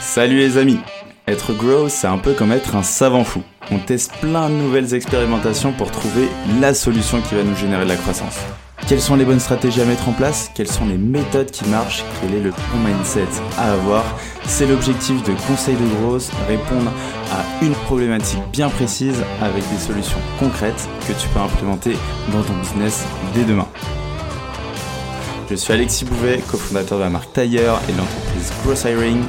Salut les amis Être grow, c'est un peu comme être un savant fou. On teste plein de nouvelles expérimentations pour trouver la solution qui va nous générer de la croissance. Quelles sont les bonnes stratégies à mettre en place? Quelles sont les méthodes qui marchent? Quel est le bon mindset à avoir? C'est l'objectif de Conseil de Growth, répondre à une problématique bien précise avec des solutions concrètes que tu peux implémenter dans ton business dès demain. Je suis Alexis Bouvet, cofondateur de la marque Tailleur et de l'entreprise Gross Hiring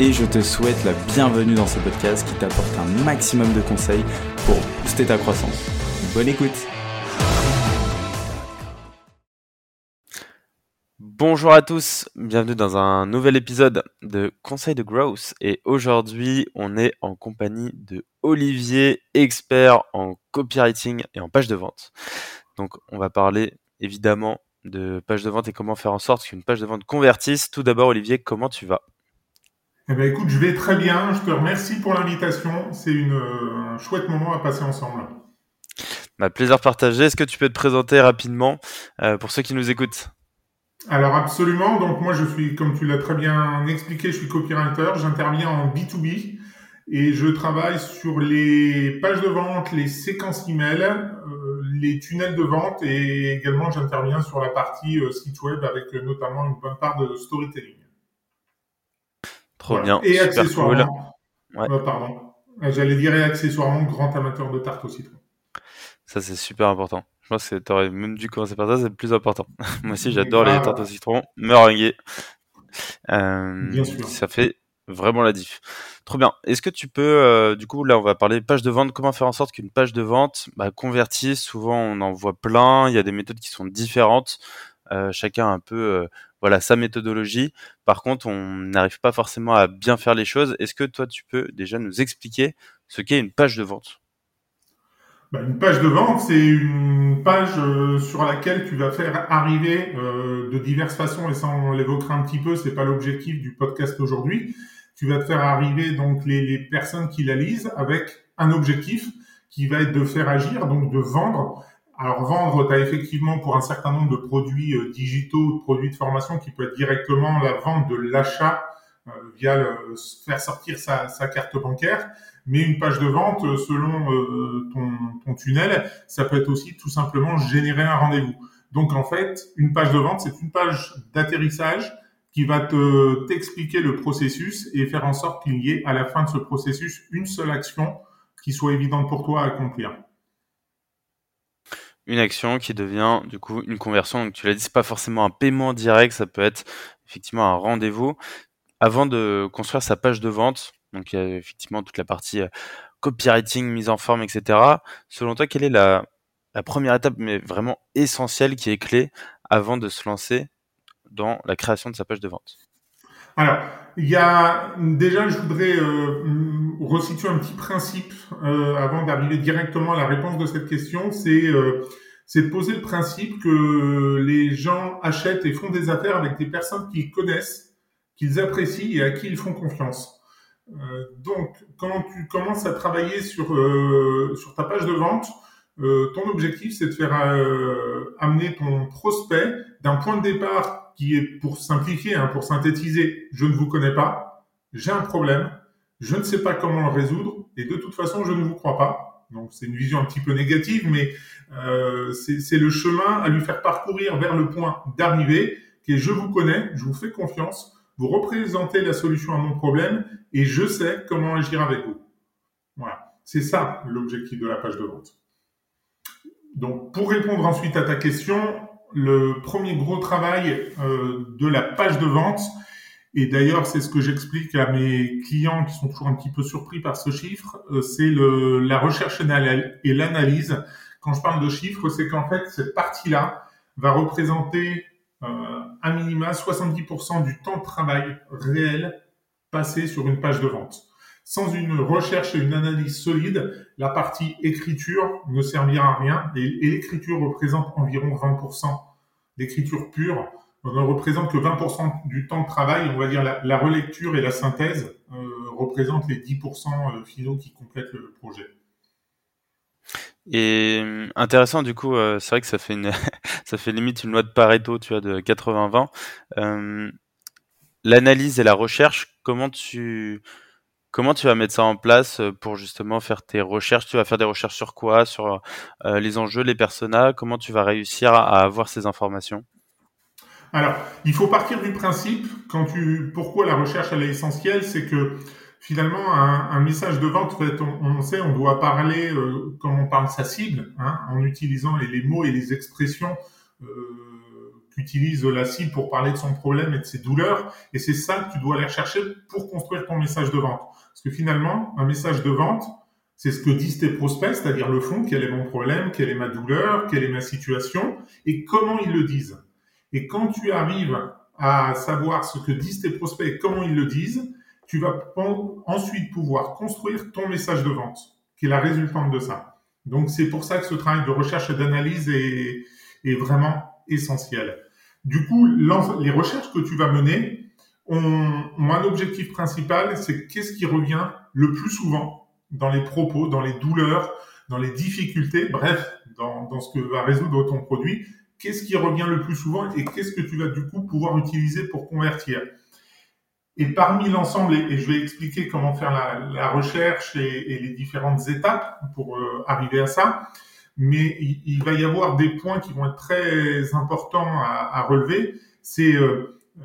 et je te souhaite la bienvenue dans ce podcast qui t'apporte un maximum de conseils pour booster ta croissance. Bonne écoute Bonjour à tous, bienvenue dans un nouvel épisode de Conseil de Growth et aujourd'hui on est en compagnie de Olivier, expert en copywriting et en page de vente. Donc on va parler évidemment de page de vente et comment faire en sorte qu'une page de vente convertisse. Tout d'abord Olivier, comment tu vas? Eh bien, écoute, je vais très bien. Je te remercie pour l'invitation. C'est une, un chouette moment à passer ensemble. Ma plaisir partagé. Est-ce que tu peux te présenter rapidement euh, pour ceux qui nous écoutent? Alors absolument. Donc moi, je suis, comme tu l'as très bien expliqué, je suis copywriter. J'interviens en B2B et je travaille sur les pages de vente, les séquences email, euh, les tunnels de vente et également j'interviens sur la partie euh, site web avec euh, notamment une bonne part de storytelling. Trop bien. Et accessoirement. Euh, pardon. J'allais dire et accessoirement grand amateur de tarte au citron. Ça, c'est super important. Je pense que tu aurais même dû commencer par ça, c'est le plus important. Moi aussi, j'adore les tartes au citron, meringuées. Euh, Bien sûr. Ça fait vraiment la diff. Trop bien. Est-ce que tu peux, euh, du coup, là, on va parler page de vente. Comment faire en sorte qu'une page de vente bah, convertisse? Souvent, on en voit plein. Il y a des méthodes qui sont différentes. Euh, chacun un peu euh, voilà sa méthodologie. Par contre, on n'arrive pas forcément à bien faire les choses. Est-ce que toi, tu peux déjà nous expliquer ce qu'est une page de vente? Bah, Une page de vente, c'est une page sur laquelle tu vas faire arriver de diverses façons, et ça on l'évoquera un petit peu, c'est pas l'objectif du podcast aujourd'hui. Tu vas te faire arriver donc les, les personnes qui la lisent avec un objectif qui va être de faire agir, donc de vendre alors vendre, tu as effectivement pour un certain nombre de produits euh, digitaux, de produits de formation qui peut être directement la vente de l'achat euh, via le, faire sortir sa, sa, carte bancaire. Mais une page de vente, euh, selon ton, ton, tunnel, ça peut être aussi tout simplement générer un rendez-vous. Donc en fait, une page de vente, c'est une page d'atterrissage qui va te t'expliquer le processus et faire en sorte qu'il y ait à la fin de ce processus une seule action qui soit évidente pour toi à accomplir une action qui devient du coup une conversion. Donc tu l'as dit, c'est pas forcément un paiement direct, ça peut être effectivement un rendez-vous. Avant de construire sa page de vente, donc il y a effectivement toute la partie euh, copywriting, mise en forme, etc. Selon toi, quelle est la, la première étape, mais vraiment essentielle, qui est clé avant de se lancer dans la création de sa page de vente Alors, il y a déjà, je voudrais euh, resituer un petit principe euh, avant d'arriver directement à la réponse de cette question. C'est euh, c'est de poser le principe que les gens achètent et font des affaires avec des personnes qu'ils connaissent, qu'ils apprécient et à qui ils font confiance. Euh, donc, quand tu commences à travailler sur sur ta page de vente, ton objectif c'est de faire amener ton prospect d'un point de départ qui est pour simplifier, hein, pour synthétiser, je ne vous connais pas, j'ai un problème, je ne sais pas comment le résoudre et de toute façon, je ne vous crois pas. Donc c'est une vision un petit peu négative, mais euh, c'est le chemin à lui faire parcourir vers le point d'arrivée qui est je vous connais, je vous fais confiance, vous représentez la solution à mon problème et je sais comment agir avec vous. Voilà, c'est ça l'objectif de la page de vente. Donc pour répondre ensuite à ta question, le premier gros travail euh, de la page de vente, et d'ailleurs, c'est ce que j'explique à mes clients qui sont toujours un petit peu surpris par ce chiffre, euh, c'est la recherche et l'analyse. Quand je parle de chiffres, c'est qu'en fait, cette partie-là va représenter euh, un minima 70% du temps de travail réel passé sur une page de vente. Sans une recherche et une analyse solide, la partie écriture ne servira à rien et, l'écriture représente environ 20% d'écriture pure on ne représente que 20% du temps de travail. On va dire la, la relecture et la synthèse euh, représentent les 10% euh, finaux qui complètent le projet. Et euh, intéressant du coup, c'est vrai que ça fait limite une loi de Pareto, tu de 80-20. Euh, l'analyse et la recherche, comment tu, comment tu vas mettre ça en place pour justement faire tes recherches? Tu vas faire des recherches sur quoi? Sur les enjeux, les personas? Comment tu vas réussir à avoir ces informations? Alors, il faut partir du principe, quand pourquoi la recherche elle est essentielle, c'est que finalement un, message de vente, on, sait, on doit parler euh, comme on parle sa cible, hein, en utilisant les, mots et les expressions euh, qu'utilise la cible pour parler de son problème et de ses douleurs. Et c'est ça que tu dois aller chercher pour construire ton message de vente. Parce que finalement, un message de vente, c'est ce que disent tes prospects, c'est-à-dire le fond, quel est mon problème, quelle est ma douleur, quelle est ma situation, et comment ils le disent. Et quand tu arrives à savoir ce que disent tes prospects et comment ils le disent, tu vas ensuite pouvoir construire ton message de vente, qui est la résultante de ça. Donc c'est pour ça que ce travail de recherche et d'analyse est, est, vraiment essentiel. Du coup, les recherches que tu vas mener ont, un objectif principal, c'est qu'est-ce qui revient le plus souvent dans les propos, dans les douleurs, dans les difficultés, bref, dans, dans ce que va résoudre ton produit, qu'est-ce qui revient le plus souvent et qu'est-ce que tu vas du coup pouvoir utiliser pour convertir? Et parmi l'ensemble, et, je vais expliquer comment faire la, recherche et, les différentes étapes pour euh, arriver à ça, mais il, va y avoir des points qui vont être très importants à, relever. C'est euh, euh,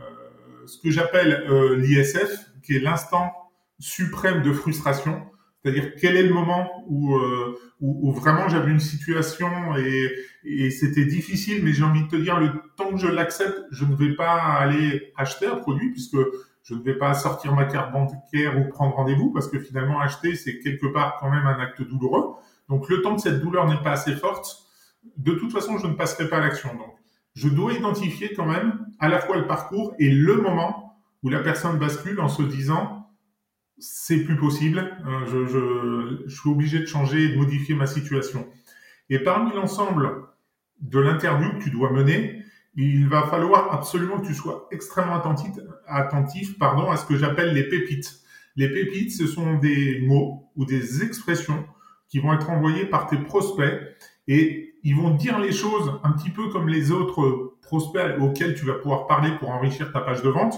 ce que j'appelle l'ISF, qui est l'instant suprême de frustration. C'est-à-dire quel est le moment où, euh, où, vraiment j'avais une situation et, et c'était difficile, mais j'ai envie de te dire, le temps que je l'accepte, je ne vais pas aller acheter un produit puisque je ne vais pas sortir ma carte bancaire ou prendre rendez-vous parce que finalement acheter, c'est quelque part quand même un acte douloureux. Donc le temps que cette douleur n'est pas assez forte, de toute façon, je ne passerai pas à l'action. Donc je dois identifier quand même à la fois le parcours et le moment où la personne bascule en se disant c'est plus possible. Je, je, je, suis obligé de changer et de modifier ma situation. Et parmi l'ensemble de l'interview que tu dois mener, il va falloir absolument que tu sois extrêmement attentif, attentif pardon, à ce que j'appelle les pépites. Les pépites, ce sont des mots ou des expressions qui vont être envoyés par tes prospects et ils vont dire les choses un petit peu comme les autres prospects auxquels tu vas pouvoir parler pour enrichir ta page de vente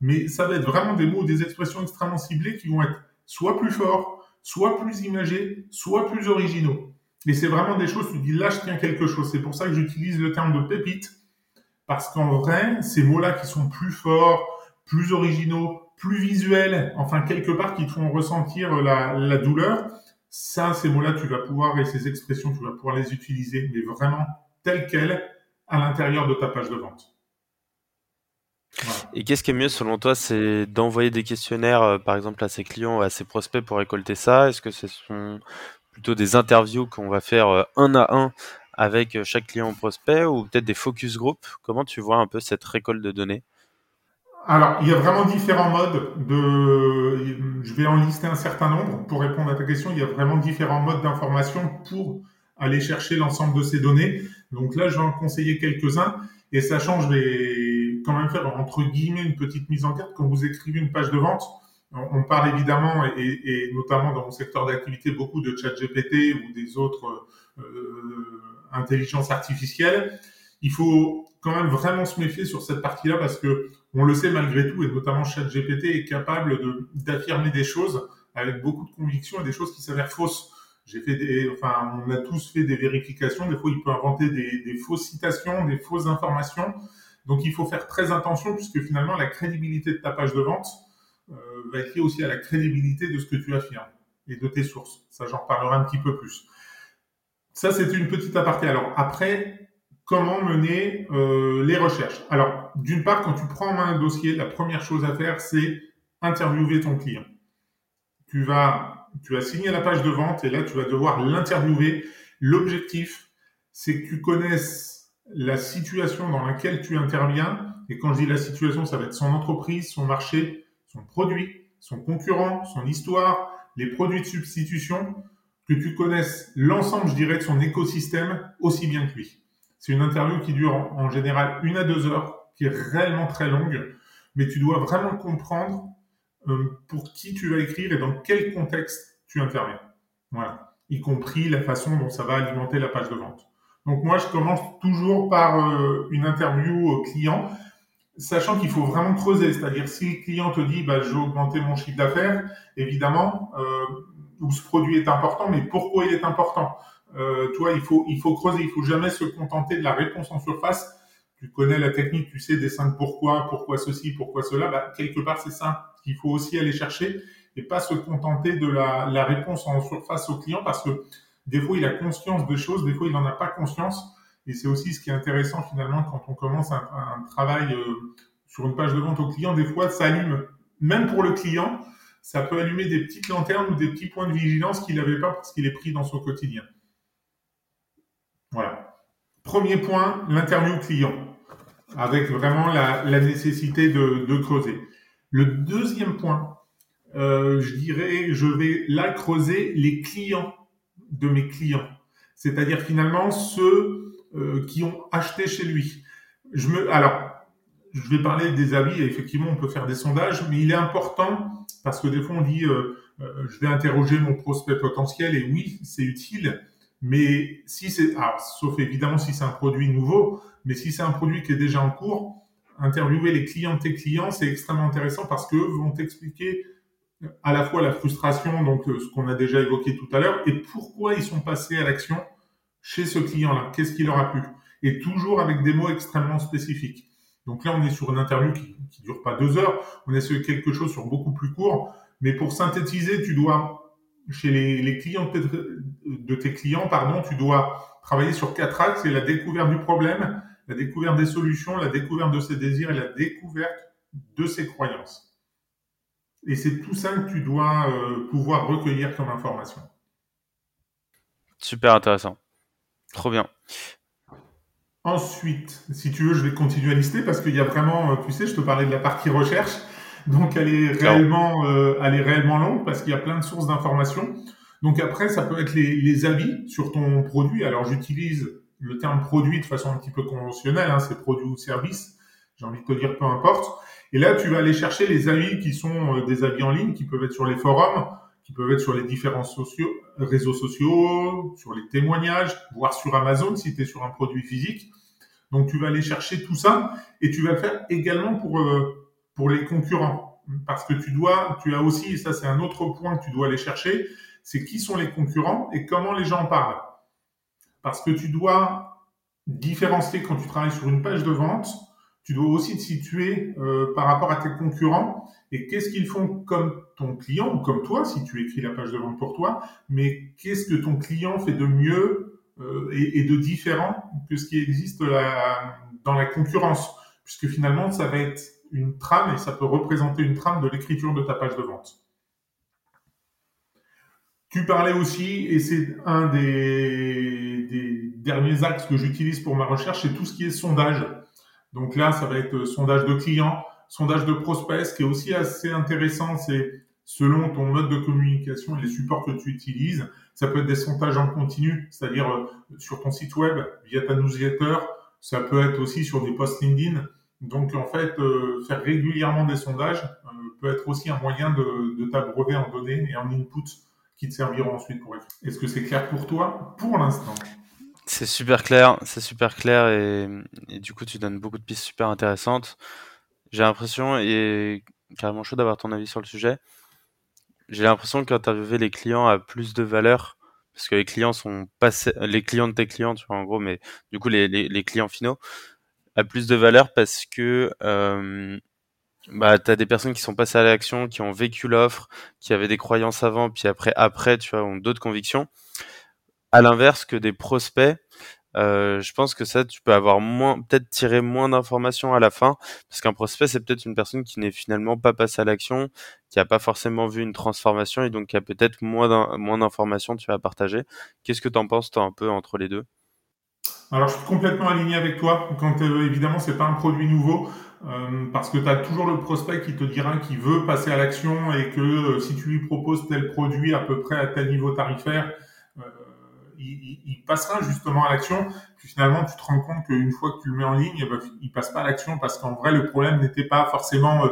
mais ça va être vraiment des mots, des expressions extrêmement ciblées qui vont être soit plus forts, soit plus imagés, soit plus originaux. Et c'est vraiment des choses, tu dis là je tiens quelque chose. C'est pour ça que j'utilise le terme de pépite, parce qu'en vrai, ces mots-là qui sont plus forts, plus originaux, plus visuels, enfin quelque part qui te font ressentir la, la douleur, ça, ces mots-là, tu vas pouvoir, et ces expressions, tu vas pouvoir les utiliser, mais vraiment telles quelles à l'intérieur de ta page de vente. Et qu'est-ce qui est mieux selon toi C'est d'envoyer des questionnaires, euh, par exemple, à ses clients, à ses prospects pour récolter ça? Est-ce que ce sont plutôt des interviews qu'on va faire euh, un à un avec euh, chaque client ou prospect ou peut-être des focus group? Comment tu vois un peu cette récolte de données? Alors, il y a vraiment différents modes de. Je vais en lister un certain nombre pour répondre à ta question. Il y a vraiment différents modes d'information pour aller chercher l'ensemble de ces données. Donc là, je vais en conseiller quelques-uns. Et sachant, je vais quand même faire entre guillemets une petite mise en garde quand vous écrivez une page de vente. On parle évidemment, et, notamment dans mon secteur d'activité, beaucoup de chat GPT ou des autres euh, intelligences artificielles. Il faut quand même vraiment se méfier sur cette partie-là parce que on le sait malgré tout, et notamment ChatGPT est capable d'affirmer des choses avec beaucoup de conviction et des choses qui s'avèrent fausses. J'ai fait des, enfin, on a tous fait des vérifications. Des fois, il peut inventer des, fausses citations, des fausses informations. Donc il faut faire très attention puisque finalement la crédibilité de ta page de vente euh, va être liée aussi à la crédibilité de ce que tu affirmes et de tes sources. Ça, j'en parlerai un petit peu plus. Ça, c'est une petite aparté. Alors après, comment mener euh, les recherches Alors, d'une part, quand tu prends en main un dossier, la première chose à faire, c'est interviewer ton client. Tu vas, tu vas signer la page de vente et là, tu vas devoir l'interviewer. L'objectif, c'est que tu connaisses la situation dans laquelle tu interviens, et quand je dis la situation, ça va être son entreprise, son marché, son produit, son concurrent, son histoire, les produits de substitution, que tu connaisses l'ensemble, je dirais, de son écosystème aussi bien que lui. C'est une interview qui dure en, général une à deux heures, qui est réellement très longue, mais tu dois vraiment comprendre euh, pour qui tu vas écrire et dans quel contexte tu interviens. Voilà. Y compris la façon dont ça va alimenter la page de vente. Donc moi, je commence toujours par euh, une interview au client. sachant qu'il faut vraiment creuser. C'est-à-dire, si le client te dit, bah, je vais augmenter mon chiffre d'affaires, évidemment, euh, où ce produit est important, mais pourquoi il est important? Euh, Toi, il faut, il faut creuser. Il faut jamais se contenter de la réponse en surface. Tu connais la technique, tu sais des cinq pourquoi, pourquoi ceci, pourquoi cela. Bah, quelque part, c'est ça qu'il faut aussi aller chercher et pas se contenter de la, la réponse en surface au client parce que des fois, il a conscience de choses, des fois, il n'en a pas conscience. Et c'est aussi ce qui est intéressant finalement quand on commence un, un travail euh, sur une page de vente au client. Des fois, ça allume, même pour le client, ça peut allumer des petites lanternes ou des petits points de vigilance qu'il n'avait pas parce qu'il est pris dans son quotidien. Premier point, l'interview client, avec vraiment la, nécessité de, creuser. Le deuxième point, euh, je dirais, je vais là creuser les clients de mes clients. C'est-à-dire finalement ceux euh, qui ont acheté chez lui. Je alors, je vais parler des avis. Effectivement, on peut faire des sondages, mais il est important parce que des fois on dit, euh, je vais interroger mon prospect potentiel et oui, c'est utile. Mais si c'est, sauf évidemment si c'est un produit nouveau, mais si c'est un produit qui est déjà en cours, interviewer les clients de tes clients, c'est extrêmement intéressant parce que vont t'expliquer à la fois la frustration, donc ce qu'on a déjà évoqué tout à l'heure, et pourquoi ils sont passés à l'action chez ce client-là Qu'est-ce qui leur a plu Et toujours avec des mots extrêmement spécifiques. Donc là, on est sur une interview qui ne dure pas deux heures, on est sur quelque chose sur beaucoup plus court. Mais pour synthétiser, tu dois, chez les, clients de tes clients, pardon, tu dois travailler sur quatre axes. C'est la découverte du problème, la découverte des solutions, la découverte de ses désirs et la découverte de ses croyances. Et c'est tout ça que tu dois euh, pouvoir recueillir comme information. Super intéressant. Trop bien. Ensuite, si tu veux, je vais continuer à lister parce qu'il y a vraiment, euh, tu sais, je te parlais de la partie recherche, donc elle est réellement, euh, elle est réellement longue parce qu'il y a plein de sources d'informations. Donc après, ça peut être les, avis sur ton produit. Alors j'utilise le terme produit de façon un petit peu conventionnelle, hein, c'est produit ou service. J'ai envie de te dire peu importe. Et là, tu vas aller chercher les avis qui sont euh, des avis en ligne, qui peuvent être sur les forums, qui peuvent être sur les différents sociaux, réseaux sociaux, sur les témoignages, voire sur Amazon si tu es sur un produit physique. Donc tu vas aller chercher tout ça et tu vas le faire également pour, euh, pour les concurrents. Parce que tu dois, tu as aussi, et ça c'est un autre point que tu dois aller chercher, c'est qui sont les concurrents et comment les gens parlent. Parce que tu dois différencier quand tu travailles sur une page de vente tu dois aussi te situer euh, par rapport à tes concurrents et qu'est-ce qu'ils font comme ton client ou comme toi si tu écris la page de vente pour toi, mais qu'est-ce que ton client fait de mieux euh, et, de différent que ce qui existe dans la concurrence, puisque finalement ça va être une trame et ça peut représenter une trame de l'écriture de ta page de vente. Tu parlais aussi, et c'est un des, derniers axes que j'utilise pour ma recherche, c'est tout ce qui est sondage. Donc là, ça va être euh, sondage de clients, sondage de prospects. Ce qui est aussi assez intéressant, c'est selon ton mode de communication et les supports que tu utilises. Ça peut être des sondages en continu, c'est-à-dire euh, sur ton site web, via ta newsletter. Ça peut être aussi sur des posts LinkedIn. Donc en fait, euh, faire régulièrement des sondages peut être aussi un moyen de, de t'abreuver en données et en input qui te serviront ensuite pour écrire. Est-ce que c'est clair pour toi pour l'instant? C'est super clair, c'est super clair et, du coup tu donnes beaucoup de pistes super intéressantes. J'ai l'impression, et carrément chaud d'avoir ton avis sur le sujet, j'ai l'impression qu'interviewer les clients a plus de valeur parce que les clients sont passés, les clients de tes clients, tu vois en gros, mais du coup les, clients finaux a plus de valeur parce que euh, bah, tu as des personnes qui sont passées à l'action, qui ont vécu l'offre, qui avaient des croyances avant, puis après, après, tu vois, ont d'autres convictions à l'inverse que des prospects, euh, je pense que ça, tu peux avoir moins, peut-être tirer moins d'informations à la fin, parce qu'un prospect, c'est peut-être une personne qui n'est finalement pas passée à l'action, qui n'a pas forcément vu une transformation et donc qui a peut-être moins, moins d'informations vas partager. Qu'est-ce que tu en penses, toi, un peu entre les deux? Alors, je suis complètement aligné avec toi. Quand euh, évidemment, c'est pas un produit nouveau, euh, parce que tu as toujours le prospect qui te dira qu'il veut passer à l'action et que si tu lui proposes tel produit à peu près à tel niveau tarifaire, il, passera justement à l'action. Puis finalement, tu te rends compte qu'une fois que tu le mets en ligne, eh ben, il passe pas à l'action parce qu'en vrai, le problème n'était pas forcément euh,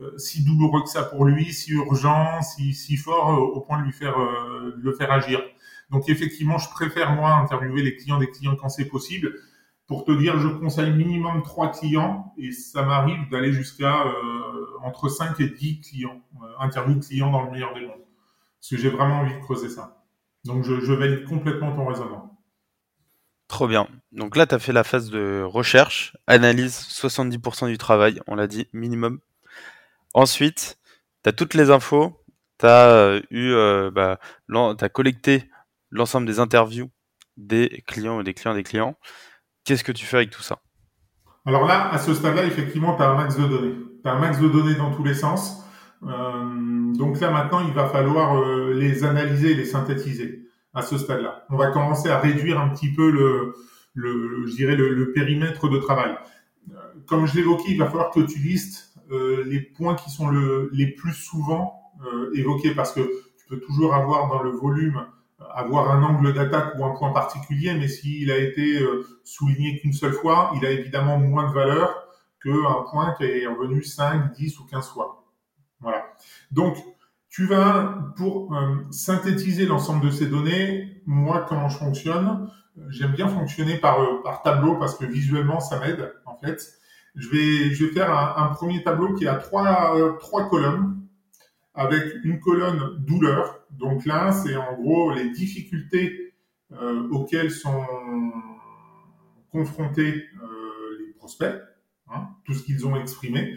euh, si douloureux que ça pour lui, si urgent, si, si fort euh, au point de lui faire le faire agir. Donc effectivement, je préfère moi interviewer les clients des clients quand c'est possible. Pour te dire, je conseille minimum trois clients et ça m'arrive d'aller jusqu'à euh, entre 5 et 10 clients, euh, interviews clients dans le meilleur des mondes. Parce que j'ai vraiment envie de creuser ça. Donc je, valide complètement ton raisonnement. Trop bien. Donc là, tu as fait la phase de recherche, analyse 70% du travail, on l'a dit, minimum. Ensuite, tu as toutes les infos, tu as euh, eu, bah, collecté l'ensemble des interviews des clients et des clients des clients. Qu'est-ce que tu fais avec tout ça? Alors là, à ce stade-là, effectivement, tu as un max de données. Tu as un max de données dans tous les sens. Euh, donc là, maintenant, il va falloir euh, les analyser les synthétiser à ce stade-là. On va commencer à réduire un petit peu le, le périmètre de travail. Euh, comme je l'évoquais, il va falloir que tu listes les points qui sont le, les plus souvent évoqués parce que tu peux toujours avoir dans le volume avoir un angle d'attaque ou un point particulier, mais s'il a été euh, souligné qu'une seule fois, il a évidemment moins de valeur qu'un point qui est revenu 5, 10 ou 15 fois. Voilà. Donc, tu vas, pour euh, synthétiser l'ensemble de ces données, moi, comment je fonctionne, j'aime bien fonctionner par, euh, par tableau parce que visuellement, ça m'aide, en fait. Je vais, je vais faire un, un premier tableau qui a trois, trois colonnes avec une colonne douleur. Donc là, c'est en gros les difficultés euh, auxquelles sont confrontés euh, les prospects, hein, tout ce qu'ils ont exprimé.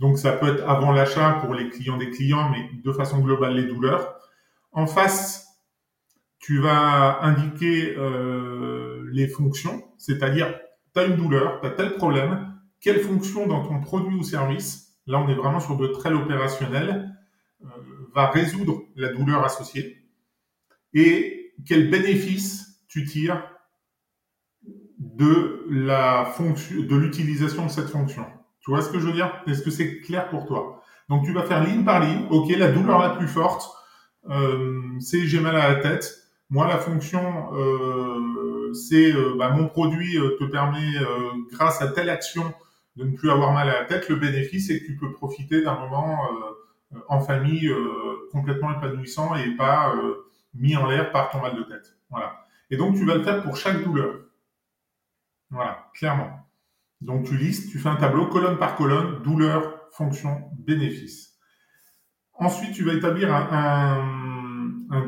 Donc ça peut être avant l'achat pour les clients des clients, mais de façon globale les douleurs. En face, tu vas indiquer euh, les fonctions, c'est-à-dire tu as une douleur, tu as tel problème, quelle fonction dans ton produit ou service, là on est vraiment sur de très l'opérationnel, euh, va résoudre la douleur associée et quel bénéfice tu tires de la fonction, de l'utilisation de cette fonction. Tu vois ce que je veux dire? Est-ce que c'est clair pour toi? Donc tu vas faire ligne par ligne. Ok, la douleur la plus forte, euh, c'est j'ai mal à la tête. Moi, la fonction, euh, c'est euh, bah, mon produit euh, te permet, grâce à telle action, de ne plus avoir mal à la tête. Le bénéfice, c'est que tu peux profiter d'un moment en famille euh, complètement épanouissant et pas euh, mis en l'air par ton mal de tête. Voilà. Et donc tu vas le faire pour chaque douleur. Voilà, clairement. Donc tu listes, tu fais un tableau colonne par colonne, douleur, fonction, bénéfice. Ensuite, tu vas établir un,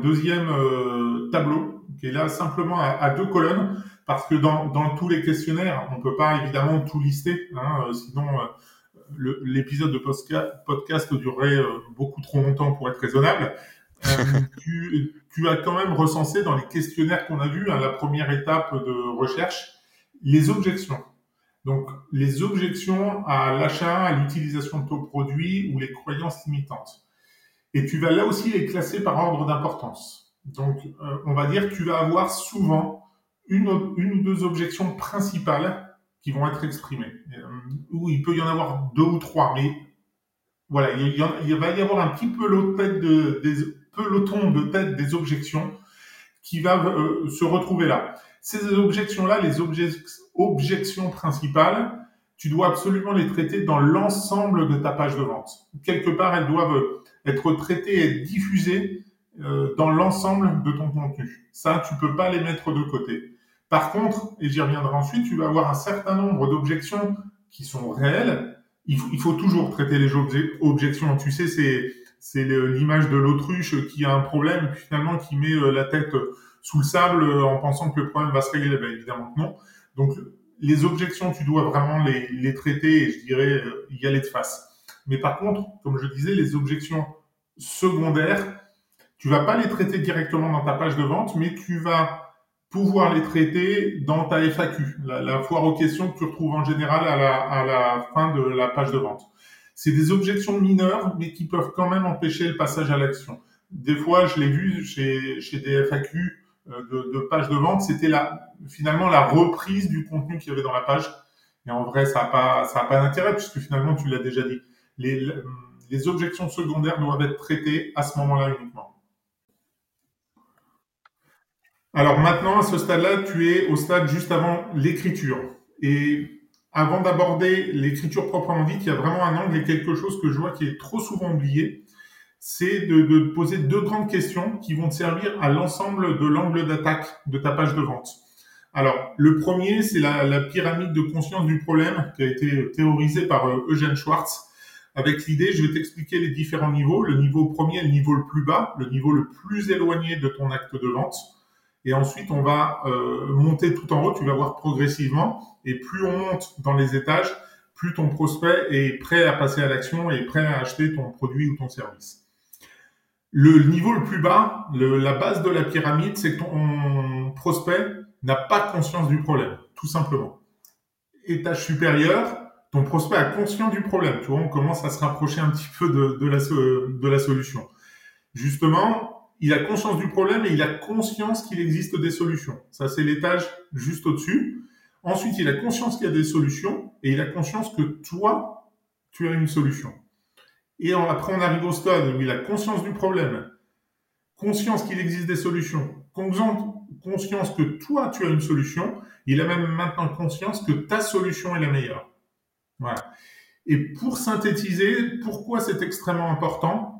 deuxième euh, tableau qui est là simplement à, deux colonnes parce que dans, tous les questionnaires, on peut pas évidemment tout lister, hein, sinon l'épisode de podcast durerait euh, beaucoup trop longtemps pour être raisonnable. Euh, tu, as quand même recensé dans les questionnaires qu'on a vus, à hein, la première étape de recherche, les objections. Donc, les objections à l'achat, à l'utilisation de ton produit ou les croyances limitantes. Et tu vas là aussi les classer par ordre d'importance. Donc, euh, on va dire que tu vas avoir souvent une, une ou deux objections principales qui vont être exprimés. Euh, ou il peut y en avoir deux ou trois, mais voilà, il, va y avoir un petit peloton de, des, de tête des objections qui va euh, se retrouver là. Ces objections-là, les objections principales, tu dois absolument les traiter dans l'ensemble de ta page de vente. Quelque part, elles doivent être traitées et diffusées euh, dans l'ensemble de ton contenu. Ça, tu peux pas les mettre de côté. Par contre, et j'y reviendrai ensuite, tu vas avoir un certain nombre d'objections qui sont réelles. Il faut, toujours traiter les objections. Tu sais, c'est l'image de l'autruche qui a un problème, finalement qui met euh, la tête sous le sable euh, en pensant que le problème va se régler. Ben, évidemment que non. Donc, les objections, tu dois vraiment les, traiter et je dirais euh, y aller de face. Mais par contre, comme je disais, les objections secondaires, tu vas pas les traiter directement dans ta page de vente, mais tu vas pouvoir les traiter dans ta FAQ, la, foire aux questions que tu retrouves en général à la, à la fin de la page de vente. C'est des objections mineures, mais qui peuvent quand même empêcher le passage à l'action. Des fois, je l'ai vu chez, chez des FAQ euh, de, de de vente, c'était la, finalement la reprise du contenu qu'il y avait dans la page. Et en vrai, ça n'a pas, pas d'intérêt puisque finalement, tu l'as déjà dit. Les, les objections secondaires doivent être traitées à ce moment-là uniquement. Alors maintenant, à ce stade-là, tu es au stade juste avant l'écriture. Et avant d'aborder l'écriture proprement dite, il y a vraiment un angle et quelque chose que je vois qui est trop souvent oublié. C'est de, de poser deux grandes questions qui vont te servir à l'ensemble de l'angle d'attaque de ta page de vente. Alors, le premier, c'est la, pyramide de conscience du problème qui a été théorisée par euh, Eugène Schwartz. Avec l'idée, je vais t'expliquer les différents niveaux. Le niveau premier, le niveau le plus bas, le niveau le plus éloigné de ton acte de vente. Et ensuite, on va euh, monter tout en haut. Tu vas voir progressivement. Et plus on monte dans les étages, plus ton prospect est prêt à passer à l'action et prêt à acheter ton produit ou ton service. Le niveau le plus bas, la base de la pyramide, c'est que ton prospect n'a pas conscience du problème, tout simplement. Étage supérieur, ton prospect a conscience du problème. Tu vois, on commence à se rapprocher un petit peu de, la, de la solution. Justement, il a conscience du problème et il a conscience qu'il existe des solutions. Ça, c'est l'étage juste au-dessus. Ensuite, il a conscience qu'il y a des solutions et il a conscience que toi, tu as une solution. Et après, on arrive au stade où il a conscience du problème, conscience qu'il existe des solutions, conscience que toi, tu as une solution. Il a même maintenant conscience que ta solution est la meilleure. Voilà. Et pour synthétiser, pourquoi c'est extrêmement important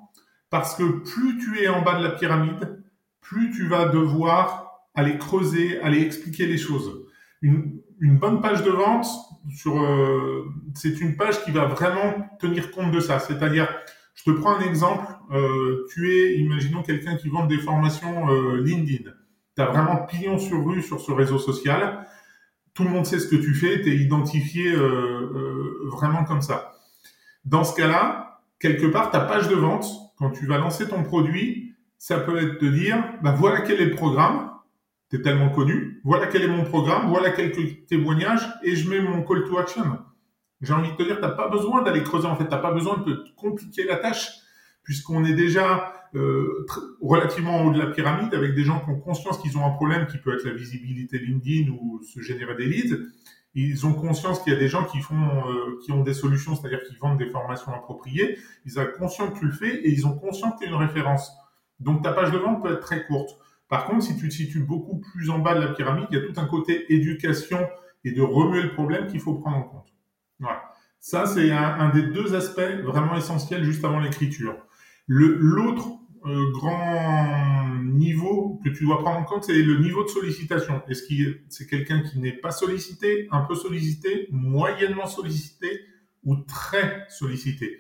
Parce que plus tu es en bas de la pyramide, plus tu vas devoir aller creuser, aller expliquer les choses. Une, bonne page de vente, euh, c'est une page qui va vraiment tenir compte de ça. C'est-à-dire, je te prends un exemple. Euh, tu es, imaginons quelqu'un qui vend des formations euh, LinkedIn. Tu as vraiment pignon sur rue sur ce réseau social. Tout le monde sait ce que tu fais. Tu es identifié vraiment comme ça. Dans ce cas-là, quelque part, ta page de vente, quand tu vas lancer ton produit, ça peut être de dire, bah, voilà quel est le programme tellement connu. Voilà quel est mon programme, voilà quelques témoignages et je mets mon call to action. J'ai envie de te dire, t'as pas besoin d'aller creuser. En fait, t'as pas besoin de te compliquer la tâche puisqu'on est déjà euh, relativement en haut de la pyramide avec des gens qui ont conscience qu'ils ont un problème qui peut être la visibilité LinkedIn ou se générer des leads. Ils ont conscience qu'il y a des gens qui font, euh, qui ont des solutions, c'est-à-dire qui vendent des formations appropriées. Ils ont conscience que tu le fais et ils ont conscience que tu es une référence. Donc ta page de vente peut être très courte. Par contre, si tu te situes beaucoup plus en bas de la pyramide, il y a tout un côté éducation et de remuer le problème qu'il faut prendre en compte. Voilà. Ça, c'est un, des deux aspects vraiment essentiels juste avant l'écriture. L'autre euh, grand niveau que tu dois prendre en compte, c'est le niveau de sollicitation. Est-ce que c'est quelqu'un qui n'est pas sollicité, un peu sollicité, moyennement sollicité ou très sollicité?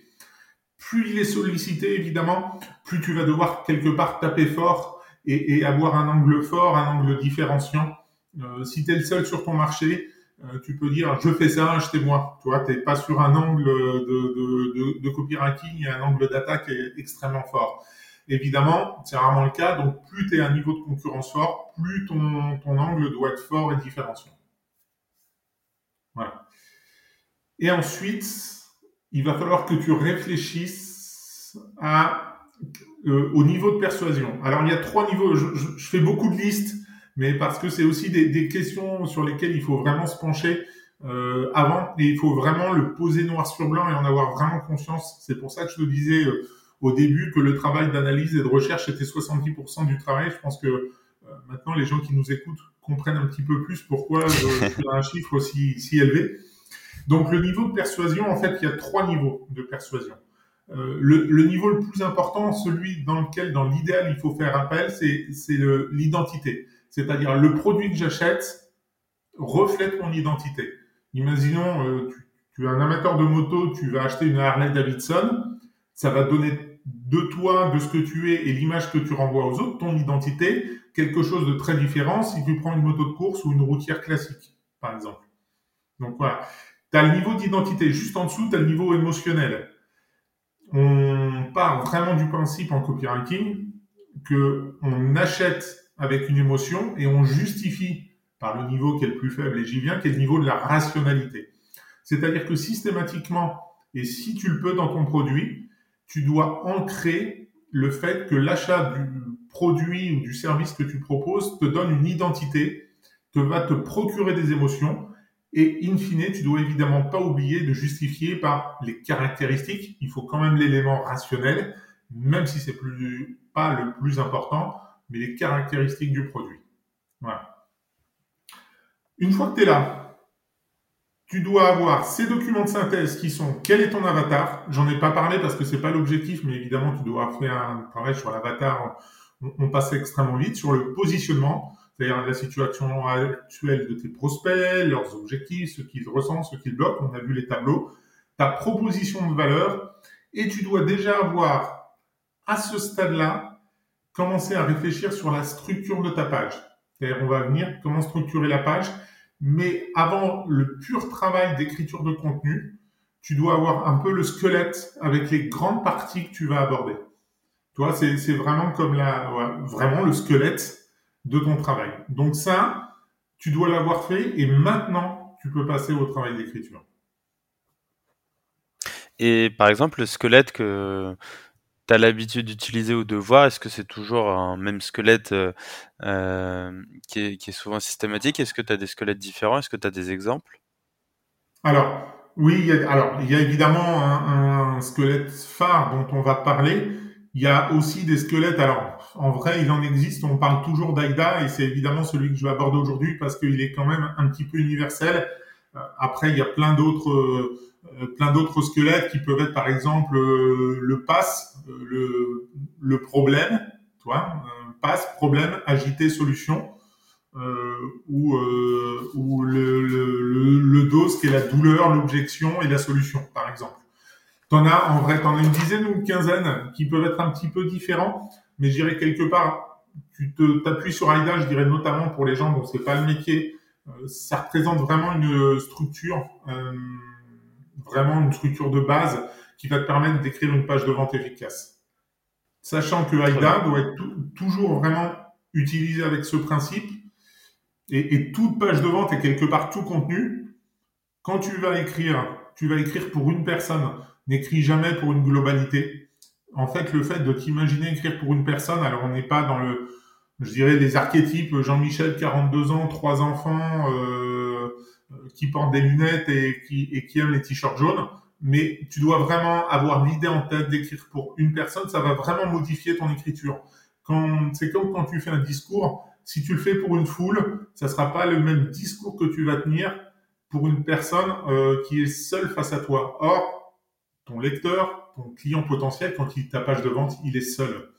Plus il est sollicité, évidemment, plus tu vas devoir quelque part taper fort et, avoir un angle fort, un angle différenciant. Euh, si tu es le seul sur ton marché, euh, tu peux dire je fais ça, achetez-moi. Tu vois, t'es pas sur un angle de, de, de, de copywriting un angle d'attaque extrêmement fort. Évidemment, c'est rarement le cas. Donc, plus tu es à un niveau de concurrence fort, plus ton, ton angle doit être fort et différenciant. Voilà. Et ensuite, il va falloir que tu réfléchisses euh, au niveau de persuasion. Alors il y a trois niveaux. Je, fais beaucoup de listes, mais parce que c'est aussi des, des, questions sur lesquelles il faut vraiment se pencher euh, avant et il faut vraiment le poser noir sur blanc et en avoir vraiment conscience. C'est pour ça que je te disais euh, au début que le travail d'analyse et de recherche était 70% du travail. Je pense que euh, maintenant les gens qui nous écoutent comprennent un petit peu plus pourquoi je un chiffre aussi si élevé. Donc le niveau de persuasion, en fait, il y a trois niveaux de persuasion. Euh, le, niveau le plus important, celui dans lequel, dans l'idéal, il faut faire appel, c'est l'identité. C'est-à-dire le produit que j'achète reflète mon identité. Imaginons, euh, tu, es un amateur de moto, tu vas acheter une Harley Davidson, ça va donner de toi, de ce que tu es et l'image que tu renvoies aux autres, ton identité, quelque chose de très différent si tu prends une moto de course ou une routière classique, par exemple. Donc voilà. Tu as le niveau d'identité. Juste en dessous, tu as le niveau émotionnel on part vraiment du principe en copywriting que on achète avec une émotion et on justifie par le niveau qui est le plus faible, et j'y viens, qui est le niveau de la rationalité. C'est-à-dire que systématiquement, et si tu le peux dans ton produit, tu dois ancrer le fait que l'achat du produit ou du service que tu proposes te donne une identité, te va te procurer des émotions, et in fine, tu dois évidemment pas oublier de justifier par les caractéristiques. Il faut quand même l'élément rationnel, même si c'est plus, pas le plus important, mais les caractéristiques du produit. Voilà. Une fois que tu es là, tu dois avoir ces documents de synthèse qui sont quel est ton avatar? J'en ai pas parlé parce que c'est pas l'objectif, mais évidemment, tu dois faire un travail sur l'avatar. On, passe extrêmement vite sur le positionnement c'est-à-dire la situation actuelle de tes prospects, leurs objectifs, ce qu'ils ressentent, ce qu'ils bloquent. On a vu les tableaux. Ta proposition de valeur et tu dois déjà avoir à ce stade-là commencé à réfléchir sur la structure de ta page. C'est-à-dire on va venir comment structurer la page, mais avant le pur travail d'écriture de contenu, tu dois avoir un peu le squelette avec les grandes parties que tu vas aborder. Toi, c'est vraiment comme la, vraiment le squelette de ton travail. Donc ça, tu dois l'avoir fait et maintenant, tu peux passer au travail d'écriture. Et par exemple, le squelette que l'habitude d'utiliser ou de voir, est-ce que c'est toujours un même squelette euh, euh, qui, est, souvent systématique? Est-ce que tu as des squelettes différents? Est-ce que tu as des exemples? Alors, oui, alors, il y a évidemment un, squelette phare dont on va parler. Il y a aussi des squelettes. Alors, en vrai, il en existe. On parle toujours d'AIDA et c'est évidemment celui que je vais aborder aujourd'hui parce qu'il est quand même un petit peu universel. Euh, après, il y a plein d'autres, plein d'autres squelettes qui peuvent être, par exemple, euh, le pass, le, le problème, toi, passe, problème, agité, solution. Euh, ou, euh, ou le, le, le, dos, qui est la douleur, l'objection et la solution, par exemple. T'en as, en vrai, t'en as une dizaine ou une quinzaine qui peuvent être un petit peu différents, mais je dirais quelque part, tu te t'appuies sur AIDA, je dirais notamment pour les gens dont c'est pas le métier, euh, ça représente vraiment une structure, euh, vraiment une structure de base qui va te permettre d'écrire une page de vente efficace. Sachant que AIDA doit être toujours vraiment utilisé avec ce principe, et, et, toute page de vente est quelque part tout contenu. Quand tu vas écrire, tu vas écrire pour une personne. N'écris jamais pour une globalité. En fait, le fait de t'imaginer écrire pour une personne, alors on n'est pas dans le, je dirais, les archétypes Jean-Michel, 42 ans, trois enfants, euh, qui portent des lunettes et qui, et qui aiment les t-shirts jaunes. Mais tu dois vraiment avoir l'idée en tête d'écrire pour une personne. Ça va vraiment modifier ton écriture. C'est comme quand tu fais un discours si tu le fais pour une foule, ça sera pas le même discours que tu vas tenir pour une personne euh, qui est seule face à toi. Or, ton lecteur, ton client potentiel, quand il ta page de vente, il est seul.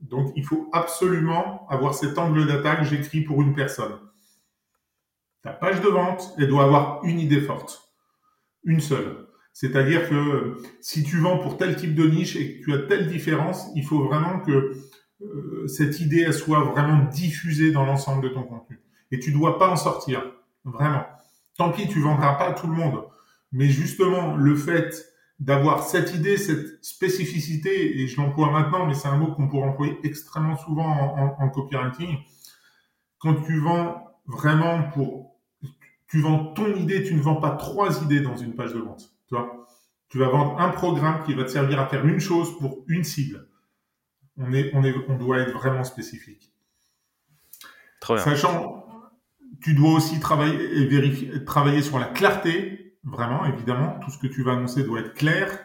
Donc, il faut absolument avoir cet angle d'attaque. J'écris pour une personne. Page de vente, elle doit avoir une idée forte, une seule. C'est-à-dire que si tu vends pour tel type de niche et que tu as telle différence, il faut vraiment que euh, cette idée soit vraiment diffusée dans l'ensemble de ton contenu. Et tu dois pas en sortir, vraiment. Tant pis, tu vendras pas tout le monde. Mais justement, le fait d'avoir cette idée, cette spécificité, et je l'emploie maintenant, mais c'est un mot qu'on pourrait employer extrêmement souvent en, en, copywriting, quand tu vends vraiment pour, tu vends ton idée, tu ne vends pas trois idées dans une page de vente. Tu vois, tu vas vendre un programme qui va te servir à faire une chose pour une cible on, est, on, est, on doit être vraiment spécifique. Sachant, tu dois aussi travailler et vérifier, travailler sur la clarté, vraiment, évidemment. Tout ce que tu vas annoncer doit être clair.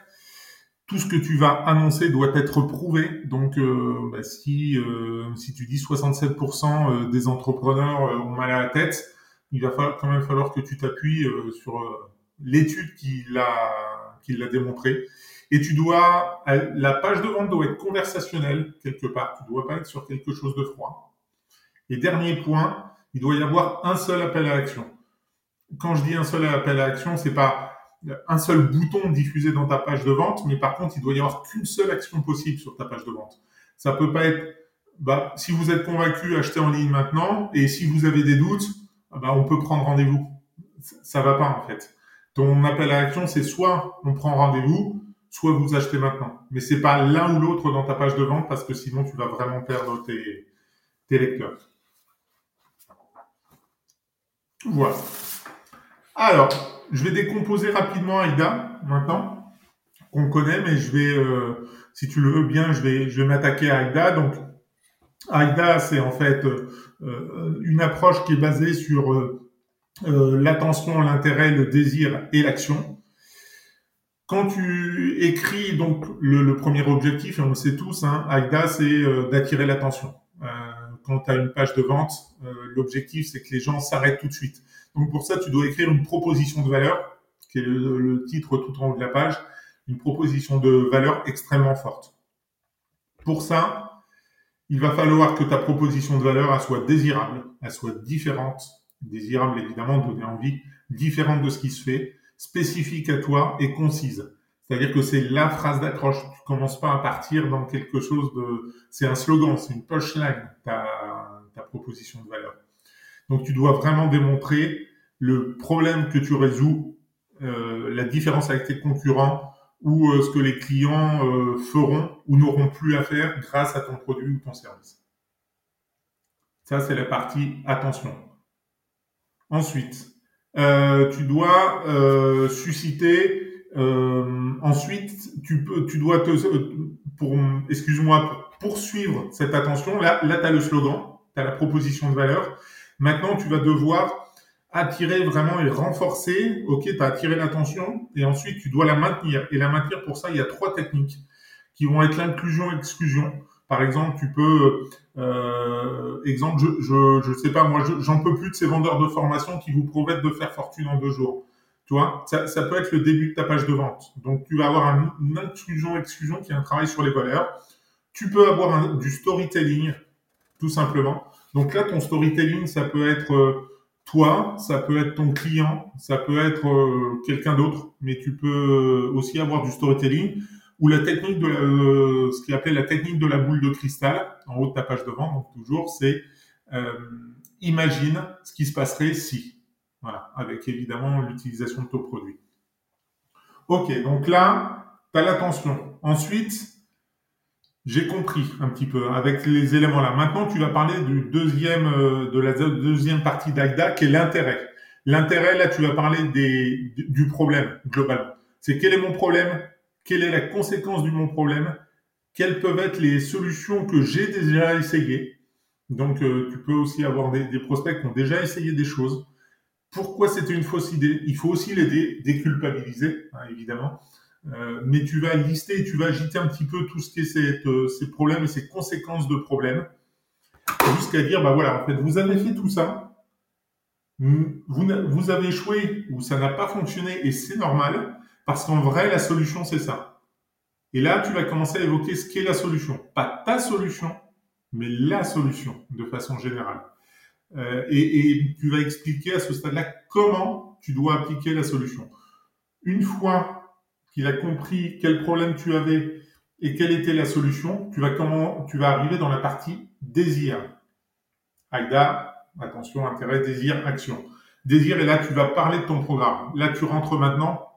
Tout ce que tu vas annoncer doit être prouvé. Donc, euh, bah, si, euh, si tu dis 67% euh, des entrepreneurs ont mal à la tête, il va falloir, quand même falloir que tu t'appuies sur l'étude qui l'a, qui l'a démontré. Et tu dois, la page de vente doit être conversationnelle quelque part. Tu dois pas être sur quelque chose de froid. Et dernier point, il doit y avoir un seul appel à l'action. Quand je dis un seul appel à l'action, c'est pas un seul bouton diffusé dans ta page de vente, mais par contre, il doit y avoir qu'une seule action possible sur ta page de vente. Ça peut pas être, bah, si vous êtes convaincu, achetez en ligne maintenant, et si vous avez des doutes, bah, on peut prendre rendez-vous. Ça va pas, en fait. Ton appel à l'action, c'est soit on prend rendez-vous, soit vous achetez maintenant. Mais c'est pas l'un ou l'autre dans ta page de vente parce que sinon tu vas vraiment perdre tes, lecteurs. Voilà. Alors, je vais décomposer rapidement Aïda maintenant, qu'on connaît, mais je vais, euh, si tu le veux bien, je vais, je m'attaquer à Aïda. Donc, Aïda, c'est en fait une approche qui est basée sur euh, l'attention, l'intérêt, le désir et l'action. Quand tu écris donc le, premier objectif, et on le sait tous, hein, AIDA, c'est euh, d'attirer l'attention. Euh, quand tu as une page de vente, euh, l'objectif, c'est que les gens s'arrêtent tout de suite. Donc pour ça, tu dois écrire une proposition de valeur, qui est le, titre tout en haut de la page, une proposition de valeur extrêmement forte. Pour ça, il va falloir que ta proposition de valeur elle soit désirable, elle soit différente, désirable évidemment, donner envie, différente de ce qui se fait, spécifique à toi et concise. C'est-à-dire que c'est la phrase d'accroche. Tu commences pas à partir dans quelque chose de, c'est un slogan, c'est une punchline, ta, ta proposition de valeur. Donc tu dois vraiment démontrer le problème que tu résous, euh, la différence avec tes concurrents ou euh, ce que les clients euh, feront ou n'auront plus à faire grâce à ton produit ou ton service. Ça, c'est la partie attention. Ensuite, tu dois susciter euh, ensuite, tu peux, tu dois te, pour, excuse-moi, pour poursuivre cette attention. Là, là, t'as le slogan, t'as la proposition de valeur. Maintenant, tu vas devoir attirer vraiment et renforcer. Ok, t'as attiré l'attention et ensuite tu dois la maintenir. Et la maintenir pour ça, il y a trois techniques qui vont être l'inclusion-exclusion. Par exemple, tu peux, euh, exemple, je, je, je sais pas, moi, j'en peux plus de ces vendeurs de formation qui vous promettent de faire fortune en deux jours. Tu vois, ça, ça, peut être le début de ta page de vente. Donc, tu vas avoir un, une inclusion-exclusion qui est un travail sur les valeurs. Tu peux avoir du storytelling, tout simplement. Donc là, ton storytelling, ça peut être euh, toi, ça peut être ton client, ça peut être euh, quelqu'un d'autre, mais tu peux euh, aussi avoir du storytelling ou la technique de la, ce qu'il appelle la technique de la boule de cristal en haut de ta page de vente. Donc toujours, c'est imagine ce qui se passerait si. Voilà, avec évidemment l'utilisation de ton produit. Ok, donc là, tu as l'attention. Ensuite, j'ai compris un petit peu avec les éléments là. Maintenant, tu vas parler du deuxième, euh, de la deuxième partie d'AIDA qui est l'intérêt. L'intérêt, là, tu vas parler des, du problème globalement. C'est quel est mon problème? Quelle est la conséquence du mon problème? Quelles peuvent être les solutions que j'ai déjà essayées? Donc, euh, tu peux aussi avoir des, des prospects qui ont déjà essayé des choses pourquoi c'était une fausse idée? Il faut aussi l'aider, déculpabiliser, hein, évidemment. Euh, mais tu vas lister tu vas agiter un petit peu tout ce qui est euh, ces problèmes et ces conséquences de problèmes, jusqu'à dire, bah voilà, en fait, vous avez fait tout ça, vous, vous avez échoué ou ça n'a pas fonctionné et c'est normal, parce qu'en vrai, la solution, c'est ça. Et là, tu vas commencer à évoquer ce qu'est la solution. Pas ta solution, mais la solution, de façon générale. Euh, et, tu vas expliquer à ce stade-là comment tu dois appliquer la solution. Une fois qu'il a compris quel problème tu avais et quelle était la solution, tu vas comment tu vas arriver dans la partie désir. Aïda, attention, intérêt, désir, action. Désir, et là, tu vas parler de ton programme. Là, tu rentres maintenant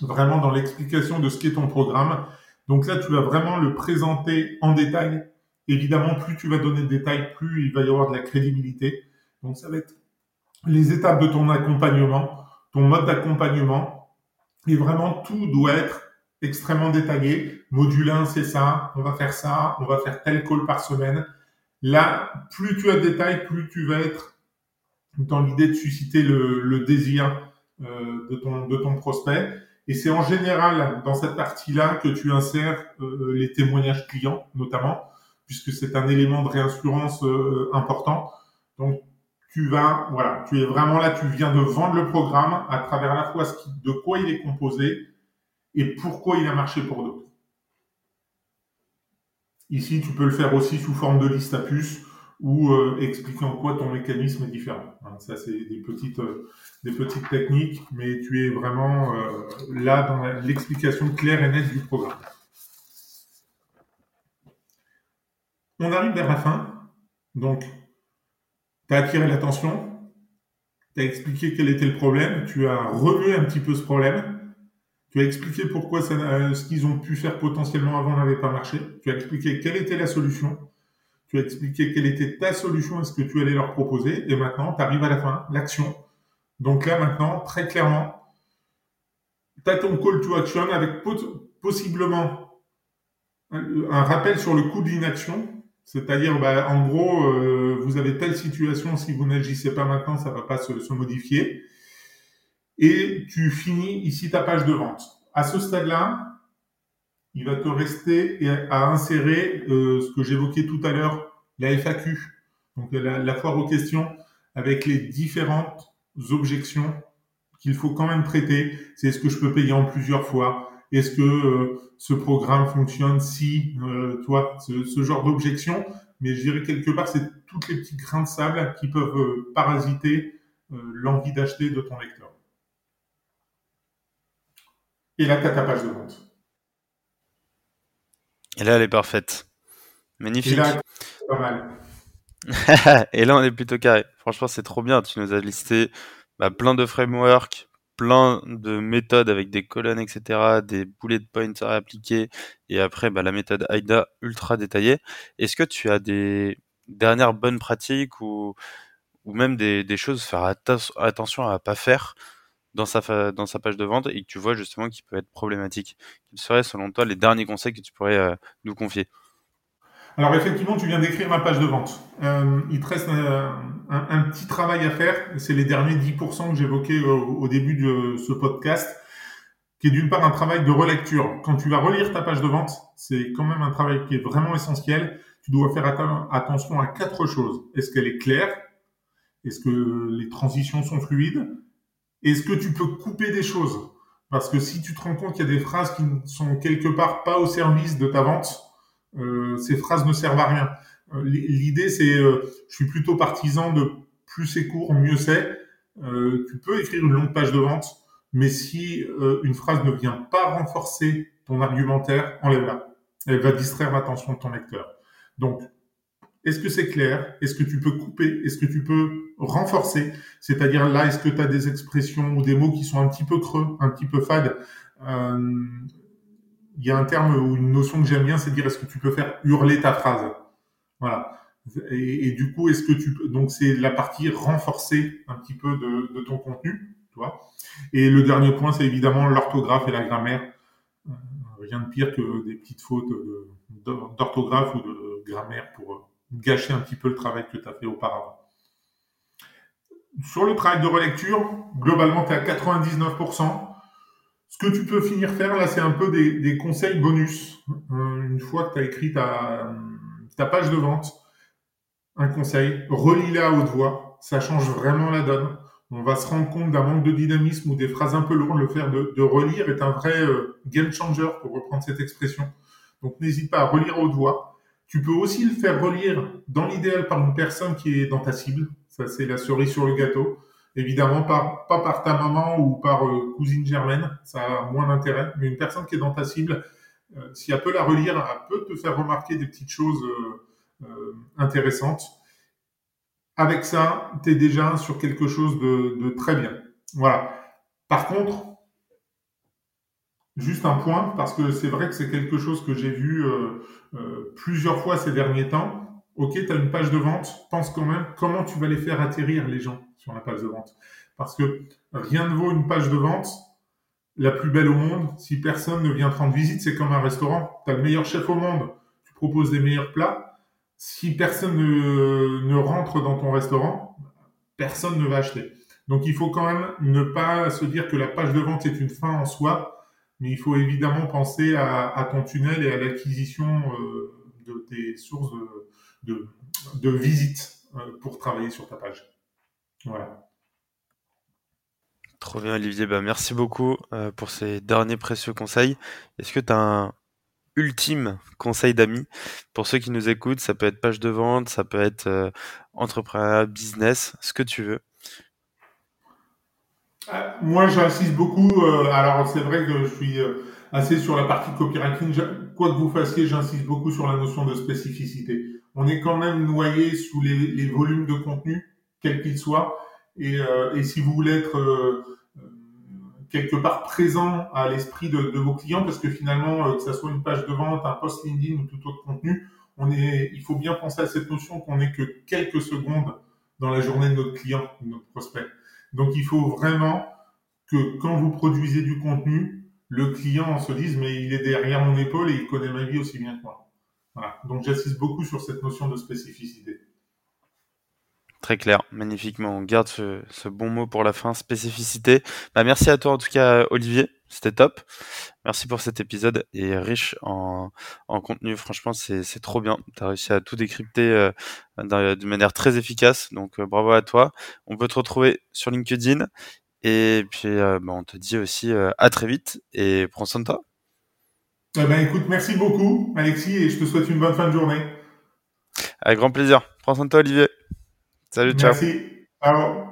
vraiment dans l'explication de ce qu'est ton programme. Donc là, tu vas vraiment le présenter en détail. Évidemment, plus tu vas donner de détails, plus il va y avoir de la crédibilité. Donc ça va être les étapes de ton accompagnement, ton mode d'accompagnement. Et vraiment, tout doit être extrêmement détaillé. Module 1, c'est ça, on va faire ça, on va faire tel call par semaine. Là, plus tu as de détails, plus tu vas être dans l'idée de susciter le, désir euh, de, ton, de ton prospect. Et c'est en général dans cette partie-là que tu insères euh, les témoignages clients, notamment, puisque c'est un élément de réassurance euh, important. Donc, tu vas, voilà, tu es vraiment là, tu viens de vendre le programme à travers la fois de quoi il est composé et pourquoi il a marché pour d'autres. Ici, tu peux le faire aussi sous forme de liste à puces ou euh, expliquer en quoi ton mécanisme est différent. Ça, c'est des petites, euh, des petites techniques, mais tu es vraiment euh, là dans l'explication claire et nette du programme. On arrive vers la fin. Donc, tu as attiré l'attention, tu as expliqué quel était le problème, tu as remué un petit peu ce problème, tu as expliqué pourquoi ça, ce qu'ils ont pu faire potentiellement avant n'avait pas marché, tu as expliqué quelle était la solution, tu as expliqué quelle était ta solution et ce que tu allais leur proposer, et maintenant tu arrives à la fin, l'action. Donc là maintenant, très clairement, tu as ton call to action avec possiblement un rappel sur le coût de l'inaction, c'est-à-dire, bah, en gros, euh, vous avez telle situation, si vous n'agissez pas maintenant, ça va pas se, modifier. Et tu finis ici ta page de vente. À ce stade-là, il va te rester à insérer euh, ce que j'évoquais tout à l'heure, la FAQ, donc la, la foire aux questions, avec les différentes objections qu'il faut quand même traiter. C'est est-ce que je peux payer en plusieurs fois est-ce que euh, ce programme fonctionne si, euh, toi, ce, genre d'objection, mais je dirais quelque part, c'est toutes les petits grains de sable qui peuvent euh, parasiter l'envie d'acheter de ton lecteur. Et là, tu as ta page de vente. Et là, elle est parfaite. Magnifique. Et là, pas mal. et là, on est plutôt carré. Franchement, c'est trop bien. Tu nous as listé bah, plein de frameworks, plein de méthodes avec des colonnes, etc., des bullet points à appliquer, et après bah, la méthode AIDA ultra détaillée. Est-ce que tu as des dernières bonnes pratiques ou, ou même des, des choses faire attention à pas faire dans sa, dans sa page de vente et que tu vois justement qui peut être problématique? Quels seraient selon toi les derniers conseils que tu pourrais euh, nous confier? Alors effectivement, tu viens d'écrire ma page de vente. Euh, il te reste un, petit travail à faire. C'est les derniers 10% que j'évoquais au, début de ce podcast, qui est d'une part un travail de relecture. Quand tu vas relire ta page de vente, c'est quand même un travail qui est vraiment essentiel. Tu dois faire attention à quatre choses. Est-ce qu'elle est claire? Est-ce que les transitions sont fluides? Est-ce que tu peux couper des choses? Parce que si tu te rends compte qu'il y a des phrases qui ne sont quelque part pas au service de ta vente, ces phrases ne servent à rien. Euh, l'idée, c'est, euh, je suis plutôt partisan de plus c'est court, mieux c'est. tu peux écrire une longue page de vente, mais si une phrase ne vient pas renforcer ton argumentaire, enlève-la. Elle va distraire l'attention de ton lecteur. Donc, est-ce que c'est clair? Est-ce que tu peux couper? Est-ce que tu peux renforcer? C'est-à-dire là, est-ce que tu as des expressions ou des mots qui sont un petit peu creux, un petit peu fades? Il y a un terme ou une notion que j'aime bien, c'est de dire est-ce que tu peux faire hurler ta phrase? Voilà. Et, du coup, est-ce que tu peux donc c'est la partie renforcée un petit peu de, ton contenu, tu. Et le dernier point, c'est évidemment l'orthographe et la grammaire. Euh, rien de pire que des petites fautes d'orthographe ou de grammaire pour gâcher un petit peu le travail que tu as fait auparavant. Sur le travail de relecture, globalement, tu es à 99%. Ce que tu peux finir faire là, c'est un peu des, conseils bonus. Euh, une fois que tu as écrit ta, page de vente, un conseil, relis-la à haute voix. Ça change vraiment la donne. On va se rendre compte d'un manque de dynamisme ou des phrases un peu lourdes. Le faire de, relire est un vrai euh, game changer pour reprendre cette expression. Donc n'hésite pas à relire à haute voix. Tu peux aussi le faire relire dans l'idéal par une personne qui est dans ta cible. Ça, c'est la cerise sur le gâteau. Évidemment, pas, par ta maman ou par euh, cousine germaine, ça a moins d'intérêt, mais une personne qui est dans ta cible, euh, si elle peut la relire, elle peut te faire remarquer des petites choses euh, intéressantes. Avec ça, tu es déjà sur quelque chose de très bien. Voilà. Par contre, juste un point, parce que c'est vrai que c'est quelque chose que j'ai vu plusieurs fois ces derniers temps. Ok, tu as une page de vente, pense quand même comment tu vas les faire atterrir les gens sur la page de vente. Parce que rien ne vaut une page de vente la plus belle au monde si personne ne vient te rendre visite. C'est comme un restaurant. Tu as le meilleur chef au monde, tu proposes des meilleurs plats. Si personne ne, rentre dans ton restaurant, personne ne va acheter. Donc il faut quand même ne pas se dire que la page de vente est une fin en soi, mais il faut évidemment penser à, ton tunnel et à l'acquisition euh, de tes sources de, de, visites euh, pour travailler sur ta page. Voilà. Trop bien, Olivier. Bah, merci beaucoup euh, pour ces derniers précieux conseils. Est-ce que tu as un ultime conseil d'amis? Pour ceux qui nous écoutent Ça peut être page de vente, ça peut être euh, entrepreneur, business, ce que tu veux. Ah, moi, j'insiste beaucoup. Euh, alors, c'est vrai que je suis assez sur la partie copywriting. Quoi que vous fassiez, j'insiste beaucoup sur la notion de spécificité. On est quand même noyé sous les, volumes de contenu quel qu'il soit. Et, euh, et, si vous voulez être euh, quelque part présent à l'esprit de, de, vos clients, parce que finalement, euh, que ça soit une page de vente, un post LinkedIn ou tout autre contenu, on est, il faut bien penser à cette notion qu'on n'est que quelques secondes dans la journée de notre client, de notre prospect. Donc il faut vraiment que quand vous produisez du contenu, le client se dise mais il est derrière mon épaule et il connaît ma vie aussi bien que moi. Voilà. Donc j'insiste beaucoup sur cette notion de spécificité. Très clair, magnifiquement. On garde ce, bon mot pour la fin, spécificité. Bah, merci à toi en tout cas, Olivier. C'était top. Merci pour cet épisode et riche en, contenu. Franchement, c'est trop bien. Tu as réussi à tout décrypter euh, de manière très efficace. Donc, euh, bravo à toi. On peut te retrouver sur LinkedIn. Et puis, euh, bah, on te dit aussi à très vite et prends soin de toi. Eh ben, écoute, merci beaucoup, Alexis, et je te souhaite une bonne fin de journée. Avec grand plaisir. Prends soin de toi, Olivier. Salut, ciao. Merci. Ciao.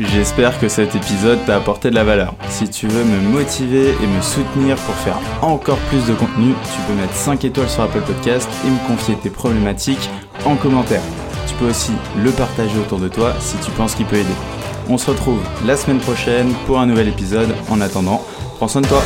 J'espère que cet épisode t'a apporté de la valeur. Si tu veux me motiver et me soutenir pour faire encore plus de contenu, tu peux mettre 5 étoiles sur Apple Podcast et me confier tes problématiques en commentaire. Tu peux aussi le partager autour de toi si tu penses qu'il peut aider. On se retrouve la semaine prochaine pour un nouvel épisode. En attendant, prends soin de toi.